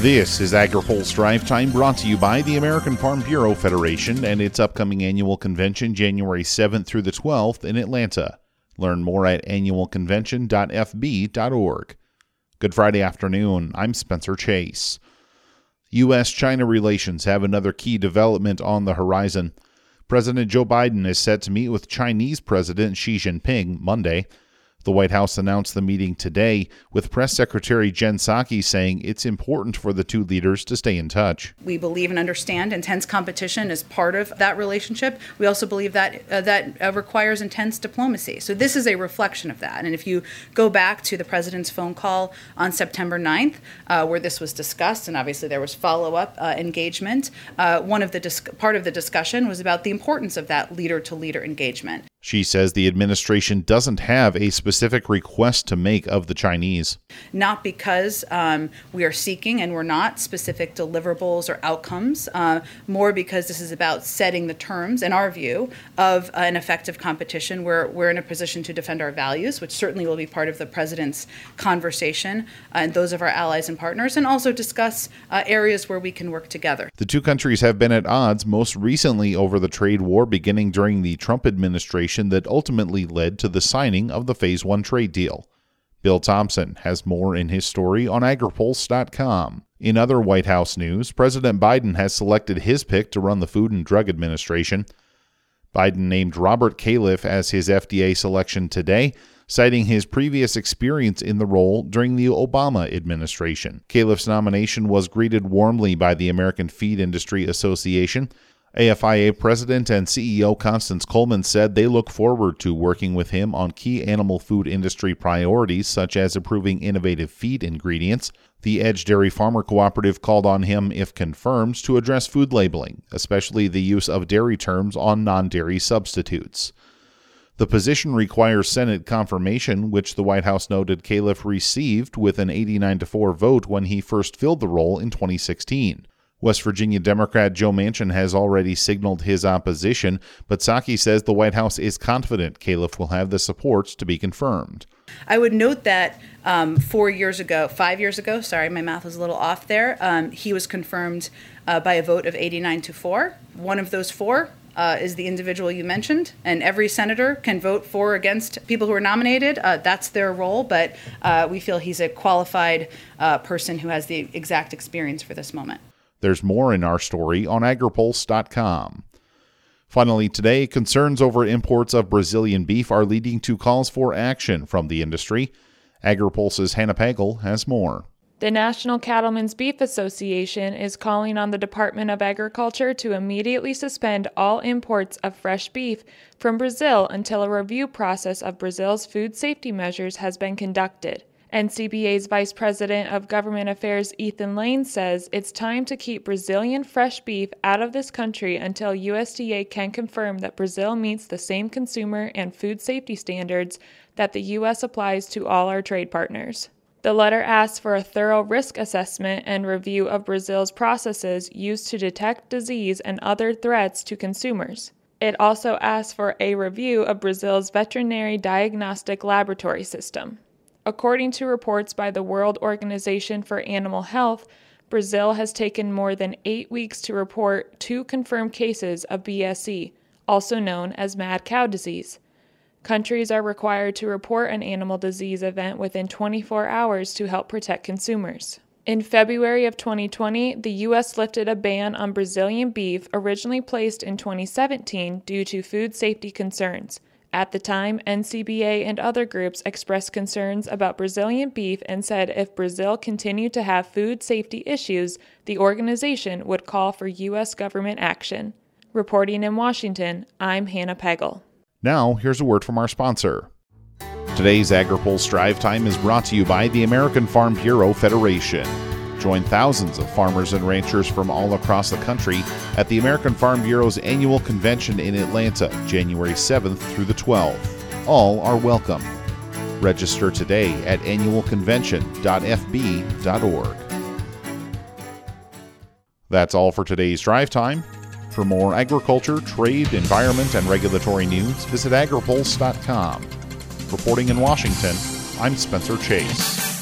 This is AgriPulse Drive Time brought to you by the American Farm Bureau Federation and its upcoming annual convention January 7th through the 12th in Atlanta. Learn more at annualconvention.fb.org. Good Friday afternoon. I'm Spencer Chase. U.S. China relations have another key development on the horizon. President Joe Biden is set to meet with Chinese President Xi Jinping Monday. The White House announced the meeting today, with Press Secretary Jen Psaki saying it's important for the two leaders to stay in touch. We believe and understand intense competition is part of that relationship. We also believe that uh, that uh, requires intense diplomacy. So this is a reflection of that. And if you go back to the president's phone call on September 9th, uh, where this was discussed, and obviously there was follow-up uh, engagement, uh, one of the dis- part of the discussion was about the importance of that leader-to-leader engagement. She says the administration doesn't have a specific request to make of the Chinese. Not because um, we are seeking and we're not specific deliverables or outcomes, uh, more because this is about setting the terms, in our view, of an effective competition where we're in a position to defend our values, which certainly will be part of the president's conversation uh, and those of our allies and partners, and also discuss uh, areas where we can work together. The two countries have been at odds most recently over the trade war beginning during the Trump administration that ultimately led to the signing of the Phase 1 trade deal. Bill Tomson has more in his story on agripulse.com. In other White House news, President Biden has selected his pick to run the Food and Drug Administration. Biden named Robert Califf as his FDA selection today, citing his previous experience in the role during the Obama administration. Califf's nomination was greeted warmly by the American Feed Industry Association, AFIA President and CEO Constance Cullman said they look forward to working with him on key animal food industry priorities such as improving innovative feed ingredients. The Edge Dairy Farmer Cooperative called on him, if confirmed, to address food labeling, especially the use of dairy terms on non dairy substitutes. The position requires Senate confirmation, which the White House noted Califf received with an 89 4 vote when he first filled the role in 2016. West Virginia Democrat Joe Manchin has already signaled his opposition, but Psaki says the White House is confident Califf will have the supports to be confirmed. I would note that um, four years ago, five years ago, sorry, my math was a little off there, um, he was confirmed uh, by a vote of 89 to 4. One of those four uh, is the individual you mentioned, and every senator can vote for or against people who are nominated. Uh, that's their role, but uh, we feel he's a qualified uh, person who has the exact experience for this moment. There's more in our story on agripulse.com. Finally, today, concerns over imports of Brazilian beef are leading to calls for action from the industry. AgriPulse's Hannah Pagel has more. The National Cattlemen's Beef Association is calling on the Department of Agriculture to immediately suspend all imports of fresh beef from Brazil until a review process of Brazil's food safety measures has been conducted. NCBA's Vice President of Government Affairs Ethan Lane says it's time to keep Brazilian fresh beef out of this country until USDA can confirm that Brazil meets the same consumer and food safety standards that the U.S. applies to all our trade partners. The letter asks for a thorough risk assessment and review of Brazil's processes used to detect disease and other threats to consumers. It also asks for a review of Brazil's veterinary diagnostic laboratory system. According to reports by the World Organization for Animal Health, Brazil has taken more than eight weeks to report two confirmed cases of BSE, also known as mad cow disease. Countries are required to report an animal disease event within 24 hours to help protect consumers. In February of 2020, the U.S. lifted a ban on Brazilian beef originally placed in 2017 due to food safety concerns. At the time, NCBA and other groups expressed concerns about Brazilian beef and said if Brazil continued to have food safety issues, the organization would call for U.S. government action. Reporting in Washington, I'm Hannah Pagel. Now, here's a word from our sponsor. Today's AgriPulse Drive Time is brought to you by the American Farm Bureau Federation. Join thousands of farmers and ranchers from all across the country at the American Farm Bureau's annual convention in Atlanta, January 7th through the 12th. All are welcome. Register today at annualconvention.fb.org. That's all for today's drive time. For more agriculture, trade, environment, and regulatory news, visit agripulse.com. Reporting in Washington, I'm Spencer Chase.